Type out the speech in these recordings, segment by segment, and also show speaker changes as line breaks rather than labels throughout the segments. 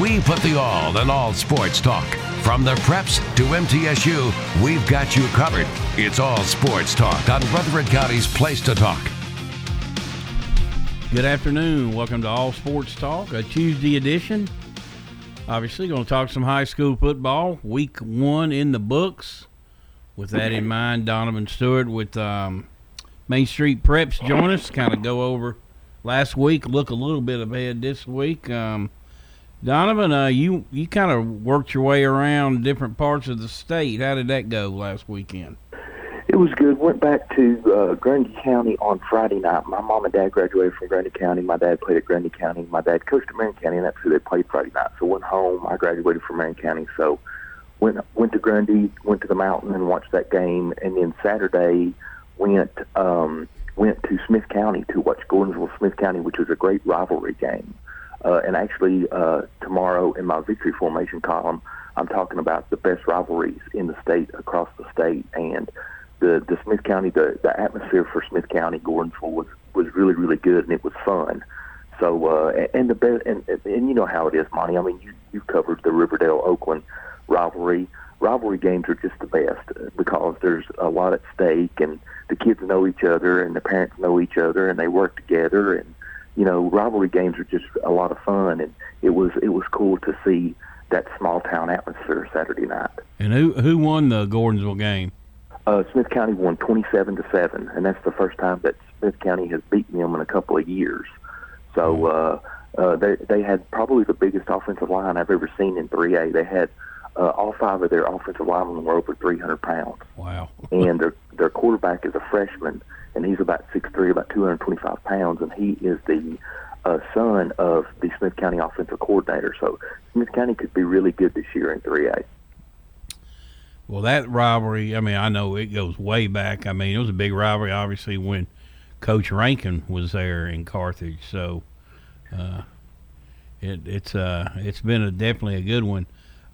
We put the all in all sports talk. From the preps to MTSU, we've got you covered. It's all sports talk on Rutherford County's Place to Talk.
Good afternoon. Welcome to All Sports Talk, a Tuesday edition. Obviously, going to talk some high school football. Week one in the books. With that in mind, Donovan Stewart with um, Main Street Preps join us. Kind of go over last week, look a little bit ahead this week. Um, Donovan, uh, you you kind of worked your way around different parts of the state. How did that go last weekend?
It was good. Went back to uh, Grundy County on Friday night. My mom and dad graduated from Grundy County. My dad played at Grundy County. My dad coached at Marion County, and that's who they played Friday night. So went home. I graduated from Marion County, so went went to Grundy, went to the mountain, and watched that game. And then Saturday went um, went to Smith County to watch Gordonsville Smith County, which was a great rivalry game. Uh, and actually, uh, tomorrow in my victory formation column, I'm talking about the best rivalries in the state across the state. And the, the Smith County, the, the atmosphere for Smith County, Gordonsville was, was really, really good, and it was fun. So, uh, and the best, and, and you know how it is, Monty. I mean, you you covered the Riverdale Oakland rivalry. Rivalry games are just the best because there's a lot at stake, and the kids know each other, and the parents know each other, and they work together, and you know, rivalry games are just a lot of fun, and it was it was cool to see that small town atmosphere Saturday night.
And who who won the Gordonsville game?
Uh, Smith County won twenty-seven to seven, and that's the first time that Smith County has beaten them in a couple of years. So uh, uh, they they had probably the biggest offensive line I've ever seen in 3A. They had uh, all five of their offensive linemen were over 300 pounds.
Wow!
and their their quarterback is a freshman, and he's about six three, about 225 pounds, and he is the uh, son of the Smith County offensive coordinator. So Smith County could be really good this year in 3A.
Well, that rivalry, I mean, I know it goes way back. I mean, it was a big rivalry, obviously, when Coach Rankin was there in Carthage. So uh, it, it's uh, it's been a, definitely a good one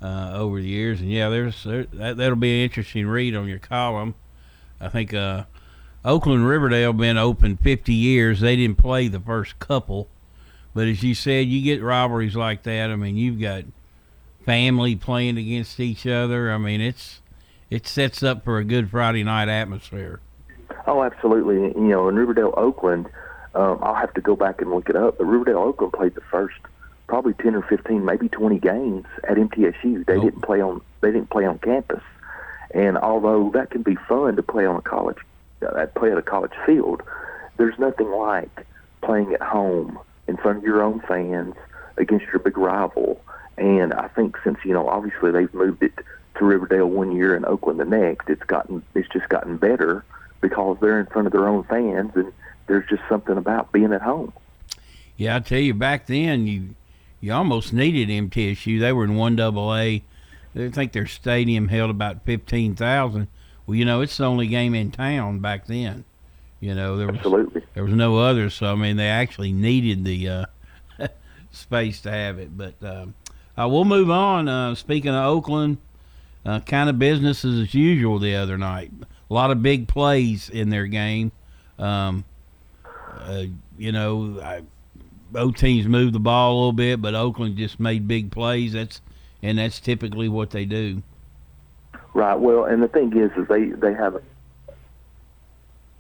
uh, over the years. And yeah, there's there, that, that'll be an interesting read on your column. I think uh, Oakland Riverdale been open 50 years. They didn't play the first couple, but as you said, you get rivalries like that. I mean, you've got family playing against each other. I mean, it's it sets up for a good Friday night atmosphere.
Oh, absolutely. You know, in Riverdale, Oakland, um, I'll have to go back and look it up. But Riverdale, Oakland played the first probably ten or fifteen, maybe twenty games at MTSU. They didn't play on they didn't play on campus. And although that can be fun to play on a college, uh, play at a college field, there's nothing like playing at home in front of your own fans against your big rival. And I think since you know, obviously they've moved it to Riverdale one year and Oakland the next, it's gotten it's just gotten better because they're in front of their own fans, and there's just something about being at home.
Yeah, I tell you, back then you you almost needed MTSU. They were in one double A. I think their stadium held about fifteen thousand. Well, you know, it's the only game in town back then. You know, there was
Absolutely.
there was no others, so I mean, they actually needed the uh, space to have it. But um, uh, we'll move on. Uh, speaking of Oakland, uh, kind of business as usual the other night. A lot of big plays in their game. Um, uh, you know, I, both teams moved the ball a little bit, but Oakland just made big plays. That's and that's typically what they do.
Right. Well, and the thing is, is they they have a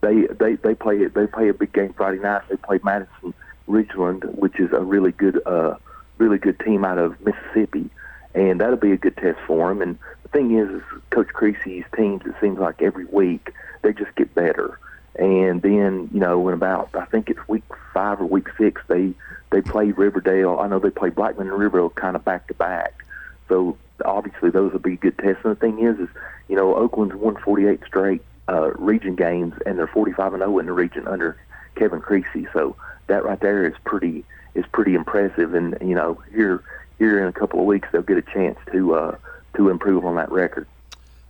they they they play it. they play a big game Friday night. They play Madison Ridgeland, which is a really good uh really good team out of Mississippi, and that'll be a good test for them. And the thing is, is Coach Creasy's teams, it seems like every week they just get better. And then, you know, in about I think it's week five or week six, they they played Riverdale. I know they played Blackman and Riverdale kind of back to back. So obviously those will be good tests. And the thing is, is you know, Oakland's won 48 straight uh, region games, and they're 45 and 0 in the region under Kevin Creasy. So that right there is pretty is pretty impressive. And you know, here here in a couple of weeks, they'll get a chance to uh, to improve on that record.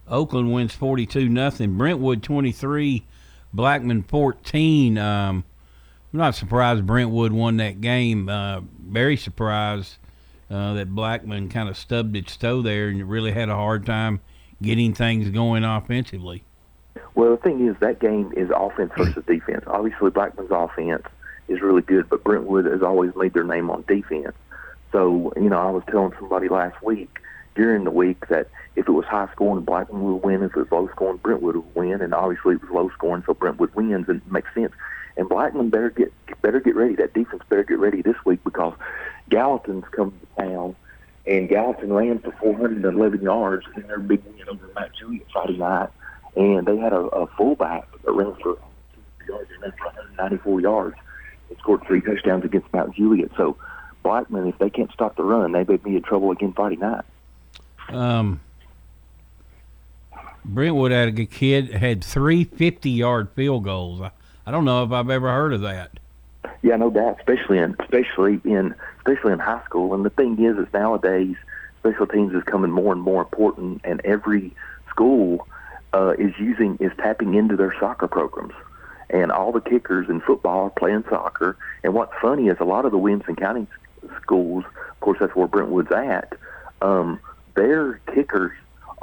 Oakland wins 42 nothing. Brentwood 23, Blackman 14. Um, I'm not surprised Brentwood won that game. Uh, very surprised uh, that Blackman kind of stubbed its toe there and really had a hard time getting things going offensively.
Well, the thing is, that game is offense versus defense. Obviously, Blackman's offense is really good, but Brentwood has always made their name on defense. So, you know, I was telling somebody last week during the week that if it was high scoring, Blackman would win. If it was low scoring, Brentwood would win. And obviously, it was low scoring, so Brentwood wins, and it makes sense. And Blackman better get better get ready. That defense better get ready this week because Gallatin's coming to town, and Gallatin ran for 411 yards in their big win over Mount Juliet Friday night. And they had a, a fullback that ran for yards ran for 194 yards and scored three touchdowns against Mount Juliet. So Blackman, if they can't stop the run, they may be in trouble again Friday night.
Um, Brentwood had a good kid had three 50-yard field goals. I, I don't know if I've ever heard of that.
Yeah, no doubt, especially in especially in especially in high school. And the thing is, is nowadays special teams is coming more and more important, and every school uh, is using is tapping into their soccer programs. And all the kickers in football are playing soccer. And what's funny is a lot of the Williamson County schools, of course, that's where Brentwood's at. Um, their kickers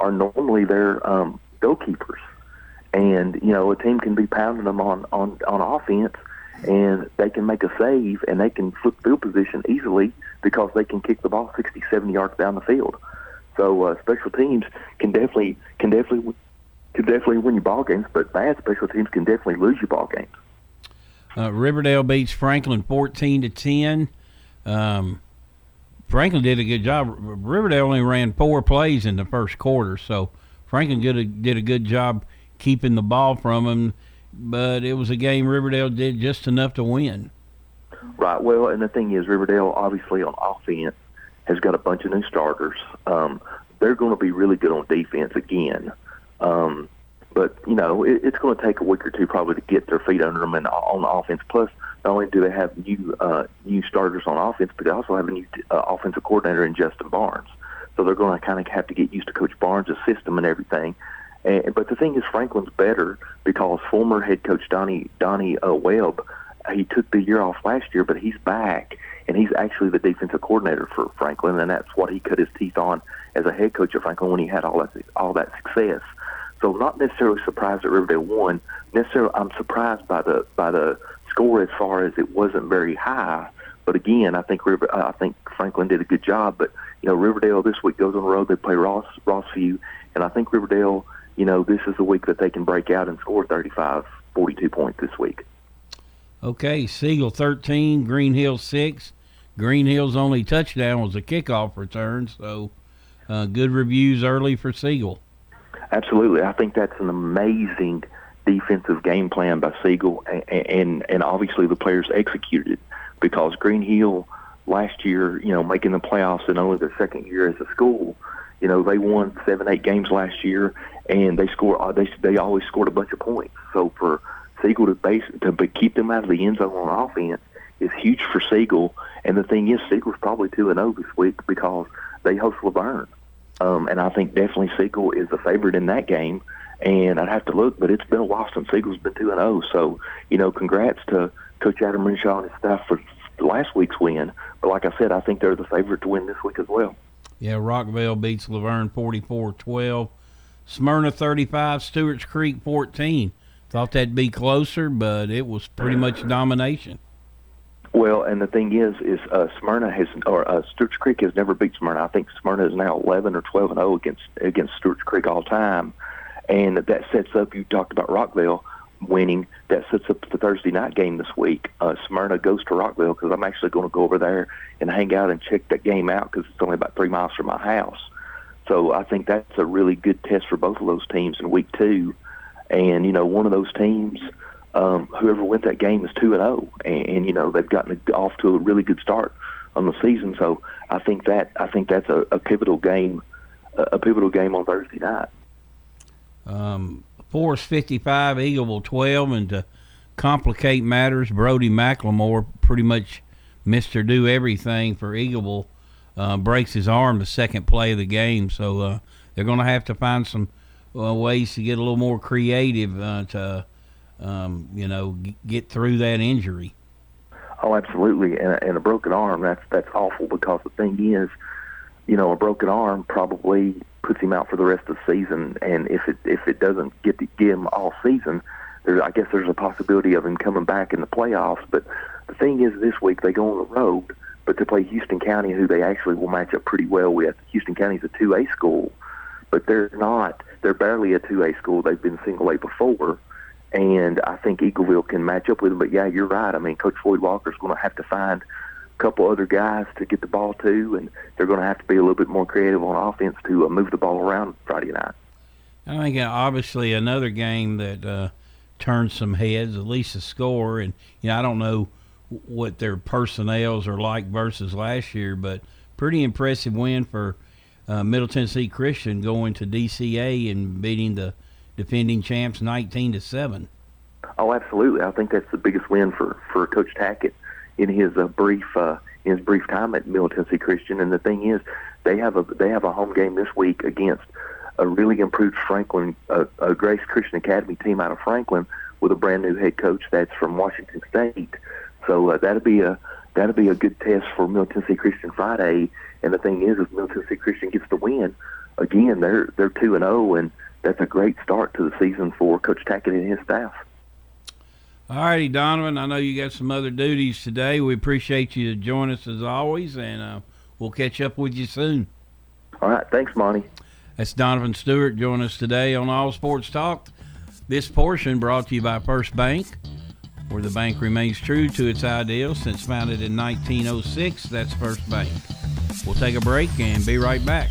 are normally their um, goalkeepers, and you know a team can be pounding them on on on offense, and they can make a save and they can flip field position easily because they can kick the ball 60, 70 yards down the field. So uh, special teams can definitely can definitely can definitely win you ball games, but bad special teams can definitely lose you ball games.
Uh, Riverdale beats Franklin fourteen to ten. Um, Franklin did a good job. Riverdale only ran four plays in the first quarter, so Franklin did a, did a good job keeping the ball from him. But it was a game Riverdale did just enough to win.
Right. Well, and the thing is, Riverdale obviously on offense has got a bunch of new starters. Um, they're going to be really good on defense again. Um, but you know, it, it's going to take a week or two probably to get their feet under them and on the offense. Plus, not only do they have new uh, new starters on offense, but they also have a new uh, offensive coordinator in Justin Barnes. So they're going to kind of have to get used to Coach Barnes' system and everything. And, but the thing is, Franklin's better because former head coach Donnie Donnie uh, Webb, he took the year off last year, but he's back and he's actually the defensive coordinator for Franklin, and that's what he cut his teeth on as a head coach of Franklin when he had all that all that success. So not necessarily surprised that Riverdale won. Necessarily, I'm surprised by the by the score as far as it wasn't very high. But again, I think River, I think Franklin did a good job. But you know, Riverdale this week goes on the road. They play Ross Rossview, and I think Riverdale, you know, this is the week that they can break out and score 35, 42 points this week.
Okay, Siegel 13, Green Hill 6. Green Hill's only touchdown was a kickoff return, so uh, good reviews early for Siegel.
Absolutely, I think that's an amazing defensive game plan by Siegel, and and, and obviously the players executed it because Green Hill last year, you know, making the playoffs in only their second year as a school, you know, they won seven, eight games last year, and they score. Uh, they they always scored a bunch of points. So for Siegel to base to keep them out of the end zone on offense is huge for Siegel. And the thing is, Siegel's probably two and zero oh this week because they host La Vergne, um, and I think definitely Siegel is the favorite in that game. And I'd have to look, but it's been a while since Siegel's been two and zero. Oh. So you know, congrats to Coach Adam Renshaw and his staff for last week's win. But like I said, I think they're the favorite to win this week as well.
Yeah, Rockvale beats La Vergne 44-12. Smyrna 35, Stewart's Creek 14. Thought that'd be closer, but it was pretty much domination.
Well, and the thing is, is uh, Smyrna has, or uh, Stewart's Creek has never beat Smyrna. I think Smyrna is now 11 or 12 and 0 against against Stewart's Creek all time, and that sets up. You talked about Rockvale. winning, that sets up the Thursday night game this week. Uh, Smyrna goes to Rockvale because I'm actually going to go over there and hang out and check that game out because it's only about three miles from my house. So I think that's a really good test for both of those teams in week two. And you know, one of those teams, um, whoever wins that game is two and zero, oh. and you know they've gotten off to a really good start on the season. So I think that I think that's a, a pivotal game, a pivotal game on Thursday night.
Um, Forest 55, Eagleville 12, and to complicate matters, Brody McLemore pretty much Mr. Do Everything for Eagle uh, breaks his arm the second play of the game. So uh, they're going to have to find some uh, ways to get a little more creative uh, to, um, you know, g- get through that injury.
Oh, absolutely, and, and a broken arm that's that's awful because the thing is, you know, a broken arm probably puts him out for the rest of the season. And if it if it doesn't get to get him all season, there I guess there's a possibility of him coming back in the playoffs. But the thing is, this week they go on the road, but to play Houston County, who they actually will match up pretty well with. Houston County's a two A school, but they're not. They're barely a two A school. They've been single A before. And I think Eagleville can match up with them. But yeah, you're right. I mean, Coach Floyd Walker's going to have to find couple other guys to get the ball to, and they're going to have to be a little bit more creative on offense to uh, move the ball around Friday night.
I think uh, obviously another game that uh, turned some heads, at least a score, and you know I don't know what their personnels are like versus last year, but pretty impressive win for uh, Middle Tennessee Christian going to DCA and beating the defending champs 19 to seven.
Oh, absolutely! I think that's the biggest win for for Coach Tackett in his uh, brief uh, in his brief time at Middle Tennessee Christian. And the thing is, they have a they have a home game this week against a really improved Franklin, uh, a Grace Christian Academy team out of Franklin with a brand new head coach that's from Washington State. So uh, that'll be a that'll be a good test for Middle Tennessee Christian Friday. And the thing is, if Middle Tennessee Christian gets the win, again they're they're two and zero, oh, and that's a great start to the season for Coach Tackett and his staff.
All righty, Donovan. I know you got some other duties today. We appreciate you joining us as always, and uh, we'll catch up with you soon.
All right. Thanks, Monty.
That's Donovan Stewart joining us today on All Sports Talk. This portion brought to you by First Bank, where the bank remains true to its ideals since founded in 1906. That's First Bank. We'll take a break and be right back.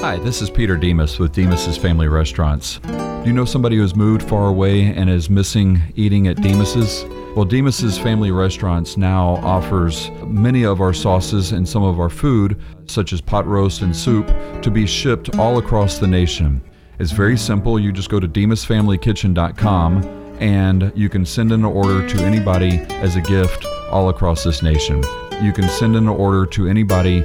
Hi, this is Peter Demos with Demos's Family Restaurants. Do you know somebody who has moved far away and is missing eating at Demos's? Well, Demos's Family Restaurants now offers many of our sauces and some of our food, such as pot roast and soup, to be shipped all across the nation. It's very simple. You just go to demosfamilykitchen.com and you can send an order to anybody as a gift all across this nation. You can send an order to anybody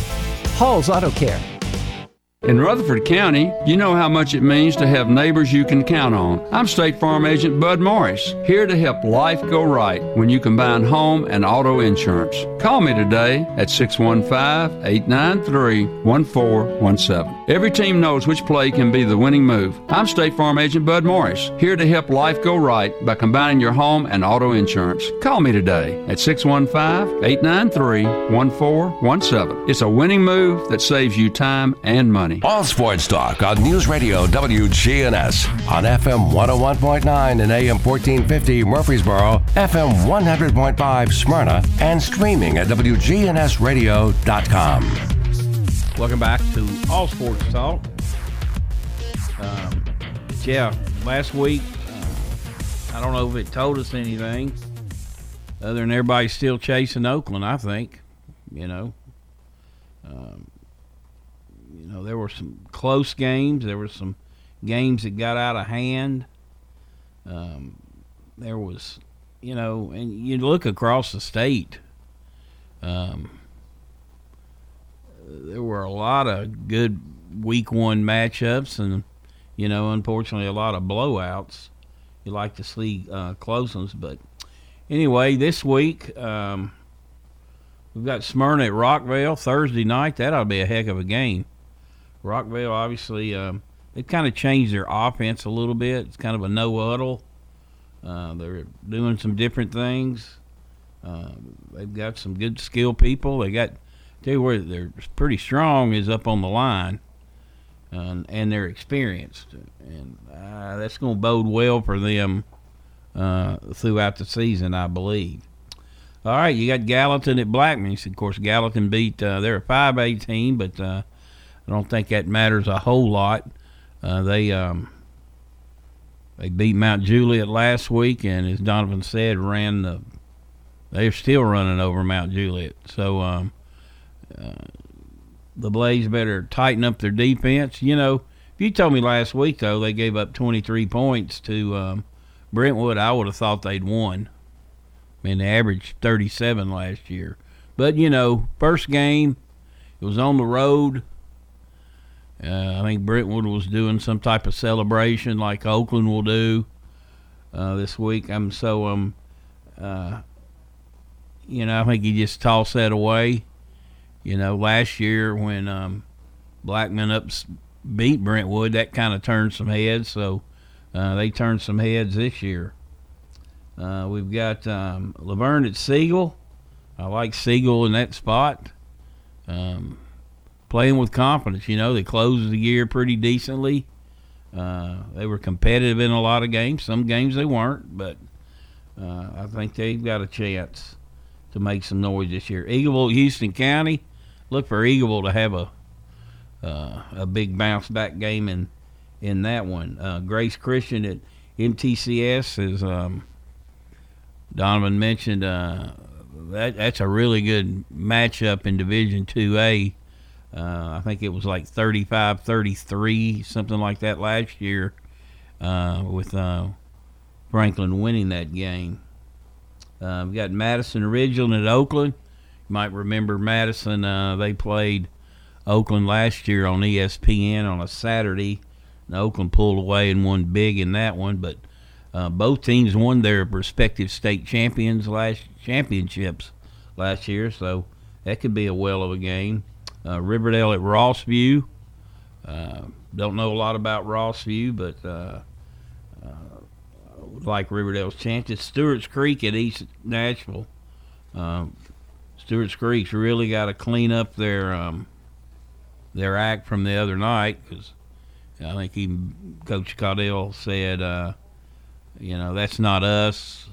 Hall's Auto Care.
In Rutherford County, you know how much it means to have neighbors you can count on. I'm State Farm Agent Bud Morris, here to help life go right when you combine home and auto insurance. Call me today at 615 893 1417. Every team knows which play can be the winning move. I'm State Farm Agent Bud Morris, here to help life go right by combining your home and auto insurance. Call me today at 615 893 1417. It's a winning move that saves you time and money.
All Sports Talk on News Radio WGNS on FM 101.9 and AM 1450 Murfreesboro, FM 100.5 Smyrna, and streaming at WGNSradio.com.
Welcome back to All Sports Talk. Um, yeah, last week, uh, I don't know if it told us anything other than everybody's still chasing Oakland, I think. You know, um, you know, there were some close games. There were some games that got out of hand. Um, there was, you know, and you look across the state. Um, lot of good week one matchups, and you know, unfortunately, a lot of blowouts. You like to see uh, close ones, but anyway, this week um, we've got Smyrna at Rockvale Thursday night. That ought to be a heck of a game. Rockvale, obviously, um, they've kind of changed their offense a little bit. It's kind of a no huddle. Uh, they're doing some different things. Uh, they've got some good skill people. They got tell you where they're pretty strong is up on the line, and they're experienced, and uh, that's going to bode well for them uh, throughout the season, I believe. All right, you got Gallatin at Blackman. Of course, Gallatin beat uh, they're a five A team, but uh, I don't think that matters a whole lot. Uh, they um, they beat Mount Juliet last week, and as Donovan said, ran the. They're still running over Mount Juliet, so um, the Blaze better tighten up their defense. You know, if you told me last week though they gave up 23 points to um, Brentwood, I would have thought they'd won. I mean, they averaged 37 last year, but you know, first game it was on the road. Uh, I think Brentwood was doing some type of celebration like Oakland will do uh, this week. I'm so um, uh, you know, I think he just tossed that away. You know, last year when um, Blackman up beat Brentwood, that kind of turned some heads. So uh, they turned some heads this year. Uh, we've got um, La Vergne at Siegel. I like Siegel in that spot. Um, playing with confidence. You know, they closed the year pretty decently. Uh, they were competitive in a lot of games. Some games they weren't, but uh, I think they've got a chance to make some noise this year. Eagleville, Houston County, look for Eagleville to have a uh, a big bounce back game in in that one. Uh, Grace Christian at MTCS, as um, Donovan mentioned, uh, that that's a really good matchup in Division Two A. Uh, I think it was like 35 33, something like that last year, uh, with uh, Franklin winning that game. Uh, we got Madison Ridgeland at Oakland. Might remember Madison, uh, they played Oakland last year on ESPN on a Saturday. And Oakland pulled away and won big in that one, but uh, both teams won their respective state champions last championships last year, so that could be a well of a game uh, Riverdale at Rossview. Uh, don't know a lot about Rossview, but uh, uh, like Riverdale's chances. Stewart's Creek at East Nashville. Stewart's Creek's really got to clean up their um, their act from the other night because I think even Coach Caudell said, uh, you know, that's not us.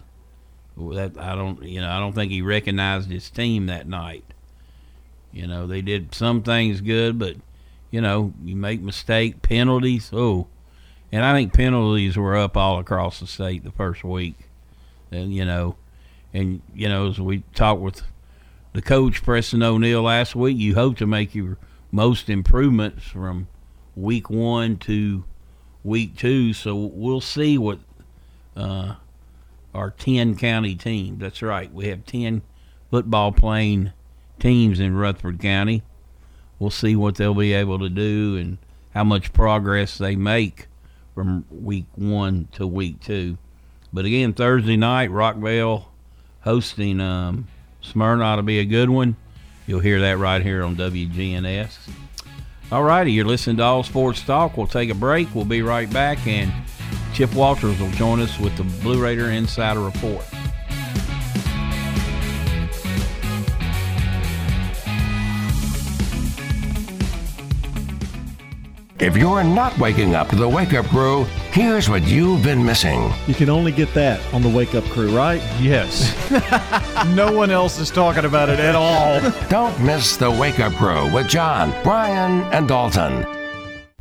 That I don't, you know, I don't think he recognized his team that night. You know, they did some things good, but you know, you make mistake penalties. Oh, and I think penalties were up all across the state the first week. And you know, and you know, as we talked with the coach Preston O'Neill last week, you hope to make your most improvements from week one to week two. So we'll see what uh, our ten county team. That's right, we have ten football playing teams in Rutherford County. We'll see what they'll be able to do and how much progress they make from week one to week two. But again, Thursday night, Rockvale hosting um, Smyrna ought to be a good one. You'll hear that right here on WGNS. All righty, you're listening to All Sports Talk. We'll take a break. We'll be right back, and Chip Walters will join us with the Blue Raider Insider Report.
If you're not waking up to the Wake Up Crew, here's what you've been missing.
You can only get that on the Wake Up Crew, right?
Yes. no one else is talking about it at all.
Don't miss the Wake Up Crew with John, Brian, and Dalton.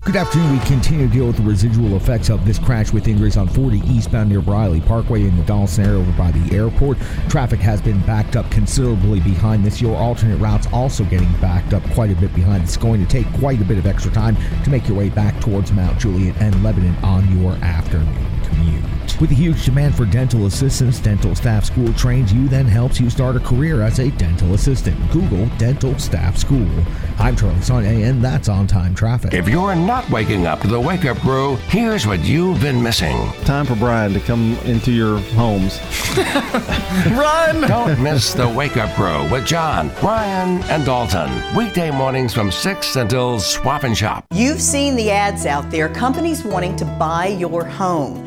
Good afternoon. We continue to deal with the residual effects of this crash with injuries on 40 eastbound near Briley Parkway in the Donelson area over by the airport. Traffic has been backed up considerably behind this. Your alternate routes also getting backed up quite a bit behind. It's going to take quite a bit of extra time to make your way back towards Mount Juliet and Lebanon on your afternoon commute. With a huge demand for dental assistants, Dental Staff School trains you, then helps you start a career as a dental assistant. Google Dental Staff School. I'm Charlie Sonia, and that's on time traffic.
If you're not waking up to the Wake Up Crew, here's what you've been missing.
Time for Brian to come into your homes.
Run!
Don't miss the Wake Up Crew with John, Brian, and Dalton. Weekday mornings from 6 until Swap and Shop.
You've seen the ads out there, companies wanting to buy your home.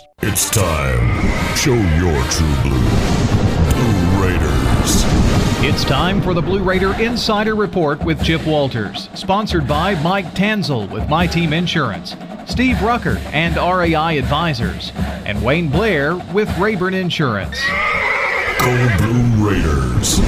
It's time. Show your true blue. Blue Raiders.
It's time for the Blue Raider Insider Report with Chip Walters, sponsored by Mike Tanzel with My Team Insurance, Steve Rucker and RAI Advisors, and Wayne Blair with Rayburn Insurance.
Go Blue Raiders.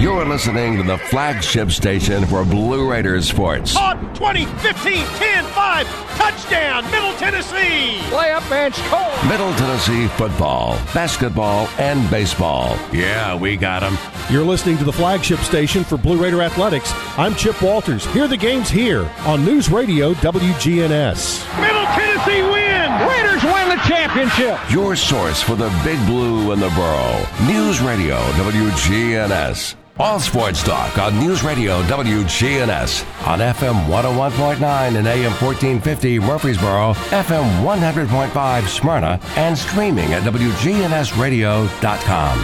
You're listening to the flagship station for Blue Raiders sports.
Caught 20, 15, 10, 5, touchdown, Middle Tennessee.
Play up bench, Cole.
Middle Tennessee football, basketball, and baseball. Yeah, we got them.
You're listening to the flagship station for Blue Raider Athletics. I'm Chip Walters. Hear the games here on News Radio WGNS.
Middle Tennessee win.
Raiders win the championship.
Your source for the Big Blue and the Borough. News Radio WGNS. All sports talk on News Radio WGNS on FM 101.9 and AM 1450 Murfreesboro, FM 100.5 Smyrna, and streaming at WGNSradio.com.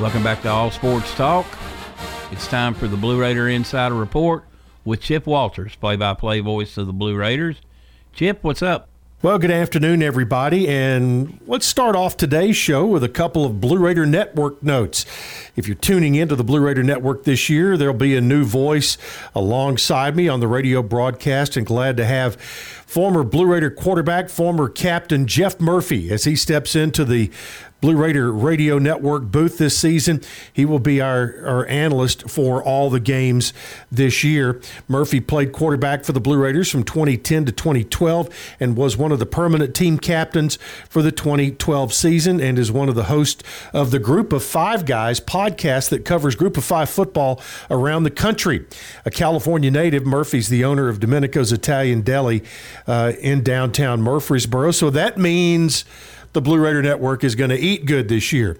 Welcome back to All Sports Talk. It's time for the Blue Raider Insider Report with Chip Walters, play by play voice of the Blue Raiders. Chip, what's up?
Well, good afternoon, everybody, and let's start off today's show with a couple of Blue Raider Network notes. If you're tuning into the Blue Raider Network this year, there'll be a new voice alongside me on the radio broadcast, and glad to have former Blue Raider quarterback, former captain Jeff Murphy as he steps into the Blue Raider Radio Network booth this season. He will be our, our analyst for all the games this year. Murphy played quarterback for the Blue Raiders from 2010 to 2012 and was one of the permanent team captains for the 2012 season and is one of the hosts of the Group of Five Guys podcast that covers Group of Five football around the country. A California native, Murphy's the owner of Domenico's Italian Deli uh, in downtown Murfreesboro. So that means the Blue Raider Network is going to eat good this year.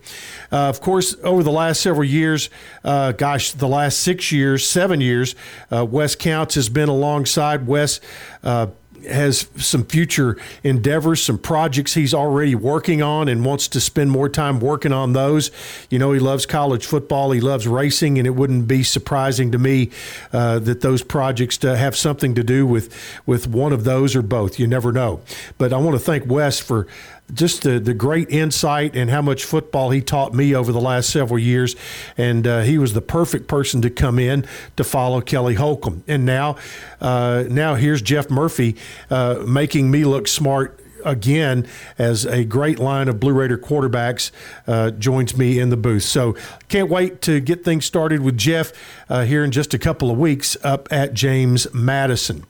Uh, of course, over the last several years, uh, gosh, the last six years, seven years, uh, Wes Counts has been alongside. Wes uh, has some future endeavors, some projects he's already working on and wants to spend more time working on those. You know, he loves college football, he loves racing, and it wouldn't be surprising to me uh, that those projects have something to do with, with one of those or both. You never know. But I want to thank Wes for just the, the great insight and how much football he taught me over the last several years. And uh, he was the perfect person to come in to follow Kelly Holcomb. And now, uh, now here's Jeff Murphy uh, making me look smart again as a great line of Blue Raider quarterbacks uh, joins me in the booth. So can't wait to get things started with Jeff uh, here in just a couple of weeks up at James Madison.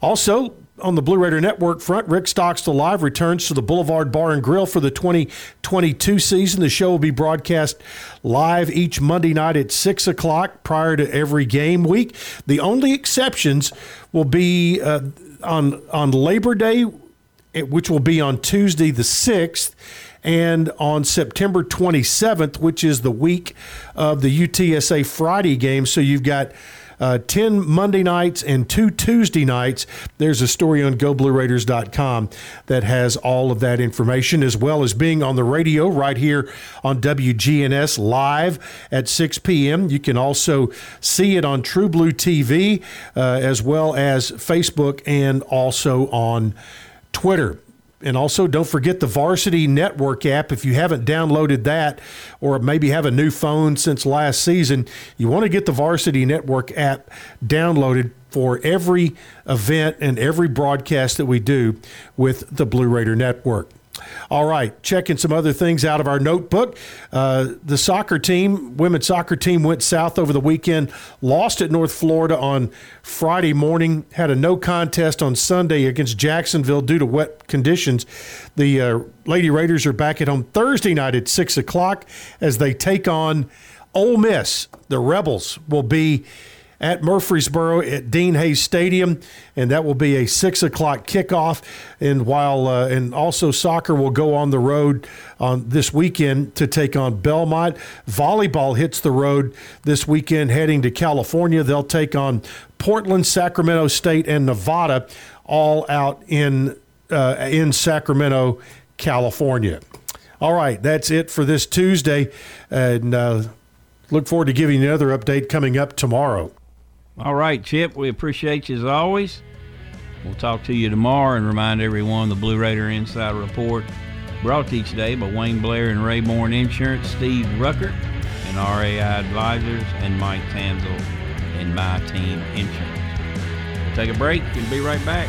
Also, on the Blue Raider Network front, Rick Stockstill Live returns to the Boulevard Bar and Grill for the 2022 season. The show will be broadcast live each Monday night at 6 o'clock prior to every game week. The only exceptions will be uh, on, on Labor Day, which will be on Tuesday the 6th and on September 27th, which is the week of the UTSA Friday game. So you've got uh, 10 Monday nights and two Tuesday nights. There's a story on GoBlueRaiders.com that has all of that information, as well as being on the radio right here on WGNS live at 6 p.m. You can also see it on True Blue TV, uh, as well as Facebook and also on Twitter. And also, don't forget the Varsity Network app. If you haven't downloaded that, or maybe have a new phone since last season, you want to get the Varsity Network app downloaded for every event and every broadcast that we do with the Blue Raider Network. All right, checking some other things out of our notebook. Uh, the soccer team, women's soccer team, went south over the weekend, lost at North Florida on Friday morning, had a no contest on Sunday against Jacksonville due to wet conditions. The uh, Lady Raiders are back at home Thursday night at 6 o'clock as they take on Ole Miss. The Rebels will be at Murfreesboro at Dean Hayes Stadium, and that will be a six o'clock kickoff. And while uh, and also soccer will go on the road on this weekend to take on Belmont. Volleyball hits the road this weekend heading to California. They'll take on Portland, Sacramento State, and Nevada, all out in uh, in Sacramento, California. All right, that's it for this Tuesday, and. Uh, look forward to giving you another update coming up tomorrow.
All right, Chip, we appreciate you as always. We'll talk to you tomorrow and remind everyone the Blue Raider Inside Report brought to you today by Wayne Blair and Rayborn Insurance, Steve Rucker and RAI Advisors, and Mike Tanzel and My Team Insurance. We'll take a break and be right back.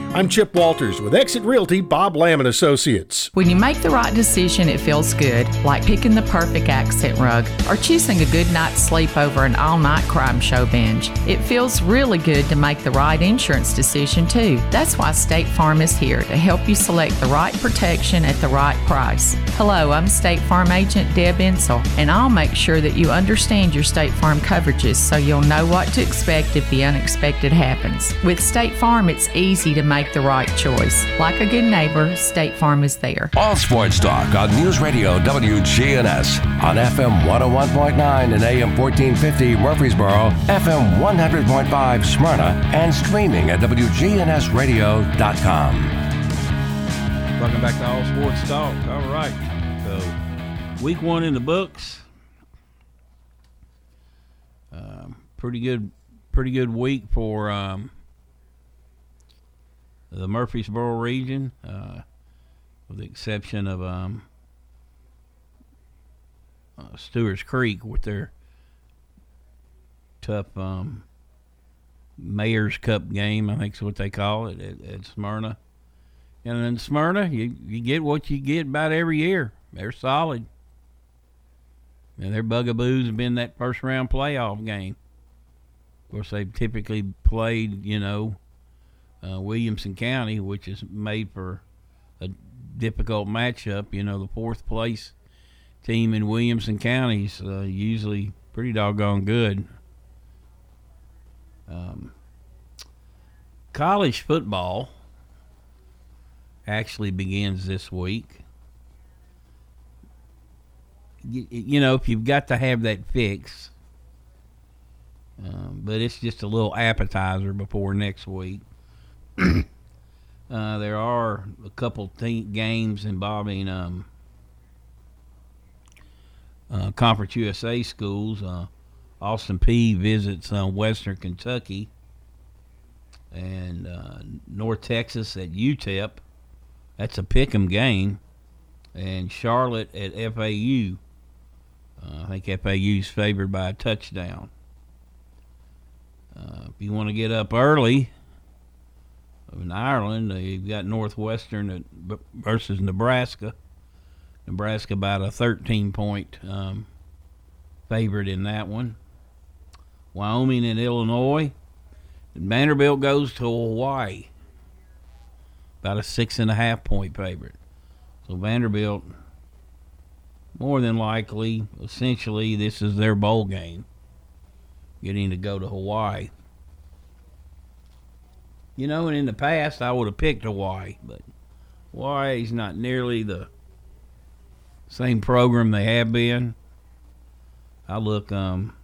I'm Chip Walters with Exit Realty Bob Lamb and Associates.
When you make the right decision, it feels good, like picking the perfect accent rug or choosing a good night's sleep over an all-night crime show binge. It feels really good to make the right insurance decision too. That's why State Farm is here to help you select the right protection at the right price. Hello, I'm State Farm agent Deb Insel, and I'll make sure that you understand your State Farm coverages so you'll know what to expect if the unexpected happens. With State Farm, it's easy to make make the right choice. Like a good neighbor, State Farm is there.
All sports talk on News Radio WGNS on FM 101.9 and AM 1450 Murfreesboro, FM 100.5 Smyrna, and streaming at WGNSradio.com.
Welcome back to All Sports Talk. All right. So, week one in the books. Um, pretty good, pretty good week for um, the Murfreesboro region, uh, with the exception of um, uh, Stewart's Creek with their tough um, Mayor's Cup game, I think is what they call it at, at Smyrna. And in Smyrna, you, you get what you get about every year. They're solid. And their bugaboos have been that first round playoff game. Of course, they've typically played, you know, uh, Williamson County, which is made for a difficult matchup. You know, the fourth place team in Williamson County is uh, usually pretty doggone good. Um, college football actually begins this week. You, know, if you've got to have that fix, um, but it's just a little appetizer before next week. uh, there are a couple games involving um, uh, Conference USA schools. Uh, Austin Peay visits uh, Western Kentucky and North Texas at UTEP. That's a pick 'em game. And Charlotte at FAU. Uh, I think FAU's favored by a touchdown. Uh, if you want to get up early in Ireland, you've got Northwestern at, versus Nebraska. Nebraska about a 13 point um, favorite in that one. Wyoming and Illinois. And Vanderbilt goes to Hawaii. About a six and a half point favorite. So Vanderbilt, more than likely, essentially, this is their bowl game. Getting to go to Hawaii. You know, and in the past, I would have picked Hawaii, but Hawaii's not nearly the same program they have been. I look, um,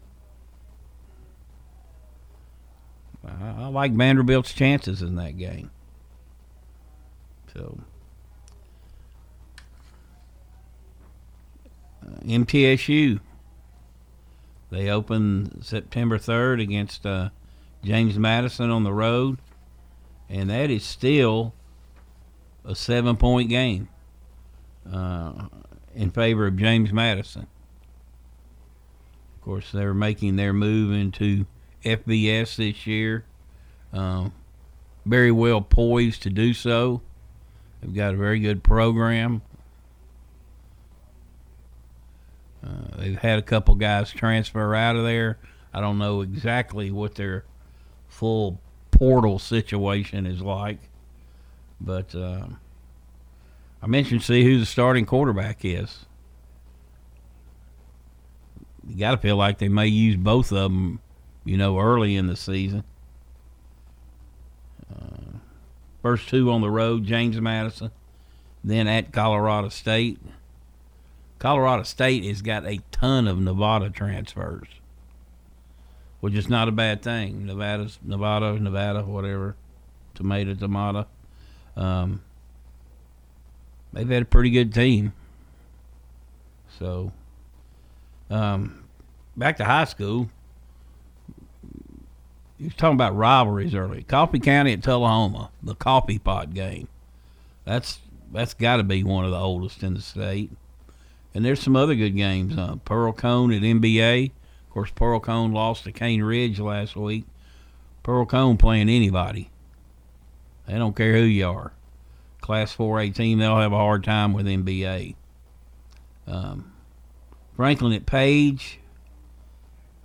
I, I like Vanderbilt's chances in that game. So, uh, MTSU, they open September 3rd against uh, James Madison on the road, and that is still a seven point game uh, in favor of James Madison. Of course, they're making their move into FBS this year. Um, very well poised to do so. They've got a very good program. Uh, they've had a couple guys transfer out of there. I don't know exactly what their full portal situation is like, but uh, I mentioned see who the starting quarterback is. You got to feel like they may use both of them, you know, early in the season. Uh, first two on the road, James Madison, then at Colorado State. Colorado State has got a ton of Nevada transfers, which is not a bad thing. Nevada's Nevada, Nevada, whatever, tomato, tomato. Um, they've had a pretty good team. So, um, back to high school. You was talking about rivalries earlier. Coffee County at Tullahoma, the coffee pot game. That's that's got to be one of the oldest in the state. And there's some other good games. Uh, Pearl-Cohn at MBA. Course, Pearl-Cohn lost to Cane Ridge last week. Pearl-Cohn playing anybody. They don't care who you are. Class 4A team, they'll have a hard time with MBA. Um, Franklin at Page.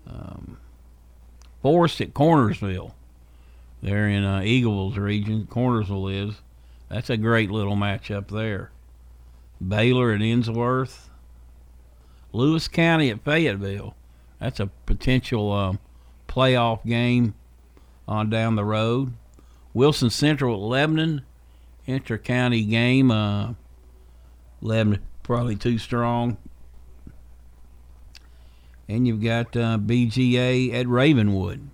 Um, Forrest at Cornersville. They're in uh, Eagleville's region. Cornersville is. That's a great little matchup there. Baylor at Ensworth. Lewis County at Fayetteville. That's a potential um, playoff game on down the road. Wilson Central at Lebanon. Inter-county game. Uh, Lebanon probably too strong. And you've got uh, BGA at Ravenwood.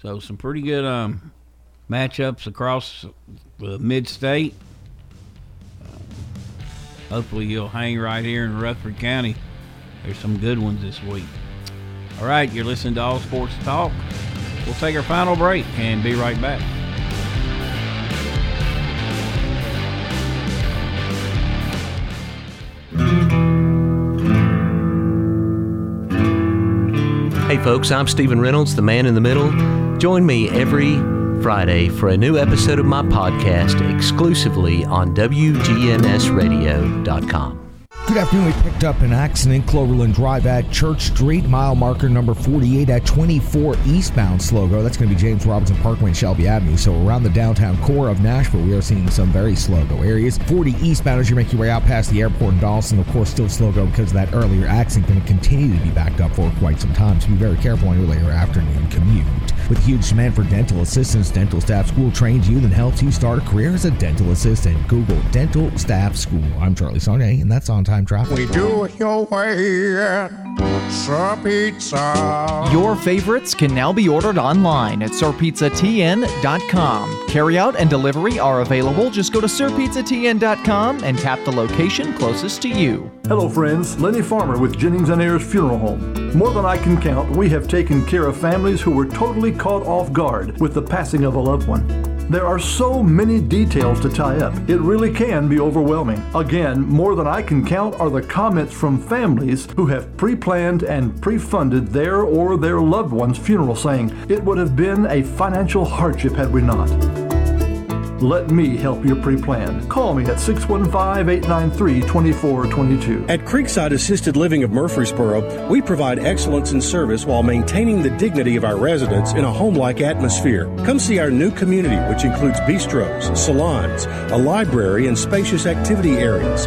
So some pretty good um, matchups across the mid-state. Uh, hopefully you'll hang right here in Rutherford County. There's some good ones this week. All right, you're listening to All Sports Talk. We'll take our final break and be right back.
Hey folks, I'm Stephen Reynolds, the man in the middle. Join me every Friday for a new episode of my podcast exclusively on WGNSradio.com.
Good afternoon. We picked up an accident, Cloverland Drive at Church Street, mile marker number 48 at 24 eastbound Slogo. That's going to be James Robertson Parkway and Shelby Avenue. So around the downtown core of Nashville, we are seeing some very Slogo areas. 40 eastbound as you make your way out past the airport in Donelson. Of course, still Slogo because of that earlier accident going to continue to be backed up for quite some time. So be very careful on your later afternoon commute. With huge demand for dental assistants, dental staff school trains you and helps you start a career as a dental assistant. Google Dental Staff School. I'm Charlie Sonne, and that's on time on-time traffic.
We do it your way at Sir Pizza.
Your favorites can now be ordered online at sirpizzatn.com. Carryout and delivery are available. Just go to sirpizzatn.com and tap the location closest to you.
Hello, friends. Lenny Farmer with Jennings and Ayers Funeral Home. More than I can count, we have taken care of families who were totally caught off guard with the passing of a loved one. There are so many details to tie up, it really can be overwhelming. Again, more than I can count are the comments from families who have pre planned and pre funded their or their loved one's funeral, saying, It would have been a financial hardship had we not. Let me help you pre plan. Call me at 615 893 2422.
At Creekside Assisted Living of Murfreesboro, we provide excellence in service while maintaining the dignity of our residents in a home like atmosphere. Come see our new community, which includes bistros, salons, a library, and spacious activity areas.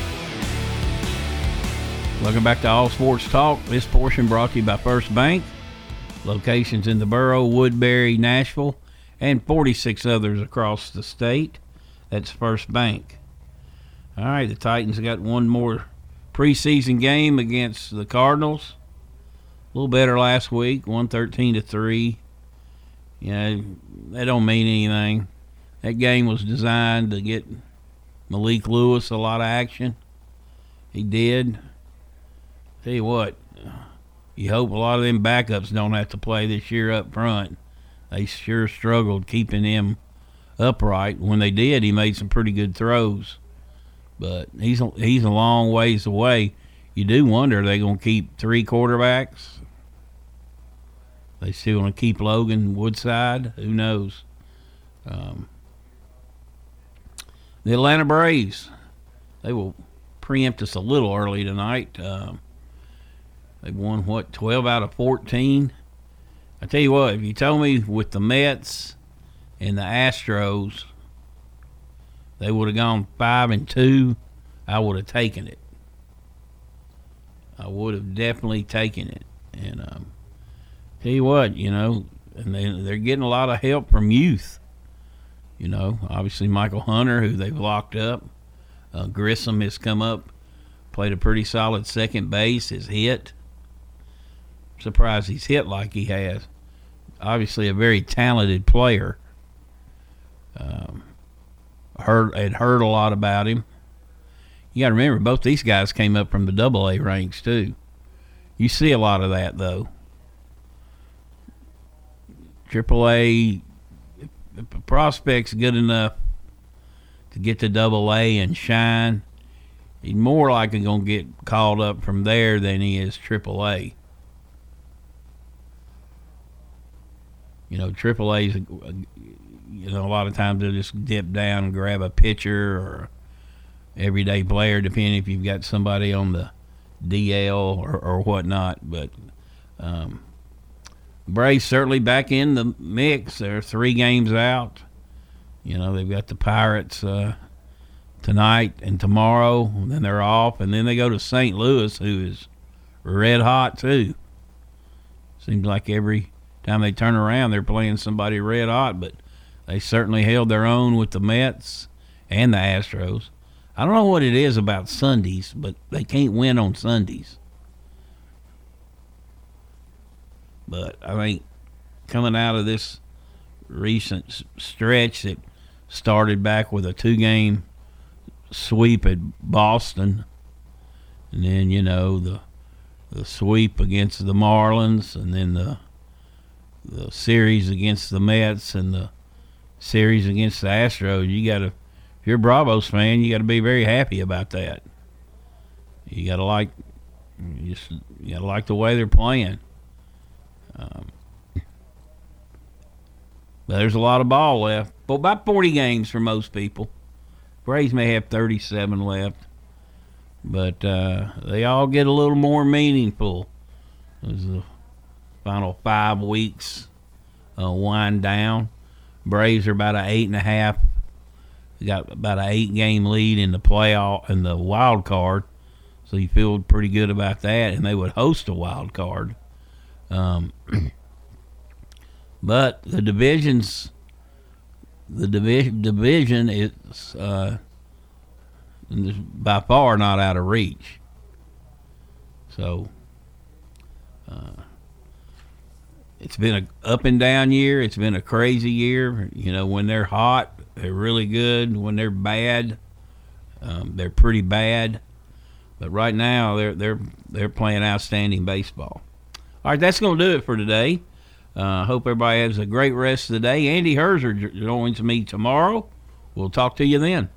Welcome back to All Sports Talk. This portion brought to you by First Bank. Locations in the borough, Woodbury, Nashville, and 46 others across the state. That's First Bank. All right, the Titans got one more preseason game against the Cardinals. A little better last week, 113 to 3. You know, that don't mean anything. That game was designed to get Malik Willis a lot of action. He did. Tell you what, you hope a lot of them backups don't have to play this year up front. They sure struggled keeping him upright. When they did, he made some pretty good throws, but he's a, he's a long ways away. You do wonder are they going to keep three quarterbacks? They still going to keep Logan Woodside? Who knows? Um, the Atlanta Braves, they will preempt us a little early tonight. Um, They've won what twelve out of fourteen. I tell you what, if you told me with the Mets and the Astros, they would have gone five and two, I would have taken it. I would have definitely taken it. And um, tell you what, you know, and they, they're getting a lot of help from youth. You know, obviously Michael Hunter, who they've locked up. Uh, Grissom has come up, played a pretty solid second base, has hit surprised he's hit like he has. Obviously, a very talented player. Um, heard had heard a lot about him. You got to remember, both these guys came up from the Double A ranks too. You see a lot of that though. Triple A, prospect's good enough to get to Double A and shine, he's more likely gonna get called up from there than he is Triple A. you know, Triple A's, you know, a lot of times they'll just dip down and grab a pitcher or everyday player, depending if you've got somebody on the DL or, or whatnot. But um, Braves certainly back in the mix. They're three games out. You know, they've got the Pirates uh, tonight and tomorrow, and then they're off, and then they go to St. Louis, who is red hot too. Seems like every time they turn around, they're playing somebody red hot, but they certainly held their own with the Mets and the Astros. I don't know what it is about Sundays, but they can't win on Sundays. But I think coming out of this recent stretch that started back with a two game sweep at Boston, and then, you know, the the sweep against the Marlins, and then the the series against the Mets and the series against the Astros, you got to, if you're a Bravos fan, you got to be very happy about that. You got to like, you just you got to like the way they're playing. Um, but there's a lot of ball left. But about 40 games for most people. Braves may have 37 left. but uh, they all get a little more meaningful as the final five weeks uh, wind down. Braves are about an eight and a half. Got about an eight game lead in the playoff in the wild card, so you feel pretty good about that. And they would host a wild card. Um, but the divisions, the division division is uh, by far not out of reach. So uh, it's been a up and down year. It's been a crazy year. You know, when they're hot, they're really good. When they're bad, um, they're pretty bad. But right now, they're they're they're playing outstanding baseball. All right, that's going to do it for today. Uh, hope everybody has a great rest of the day. Andy Herzer joins me tomorrow. We'll talk to you then.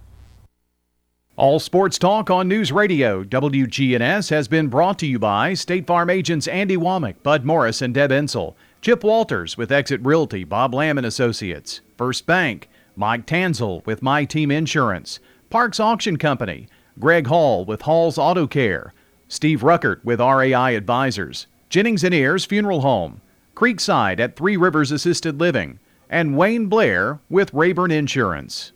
All Sports Talk on News Radio WGNS has been brought to you by State Farm agents Andy Womack, Bud Morris, and Deb Ensel. Chip Walters with Exit Realty, Bob Lamb and Associates. First Bank, Mike Tanzel with My Team Insurance. Parks Auction Company, Greg Hall with Hall's Auto Care. Steve Ruckert with RAI Advisors. Jennings and Ayers Funeral Home. Creekside at Three Rivers Assisted Living. And Wayne Blair with Rayburn Insurance.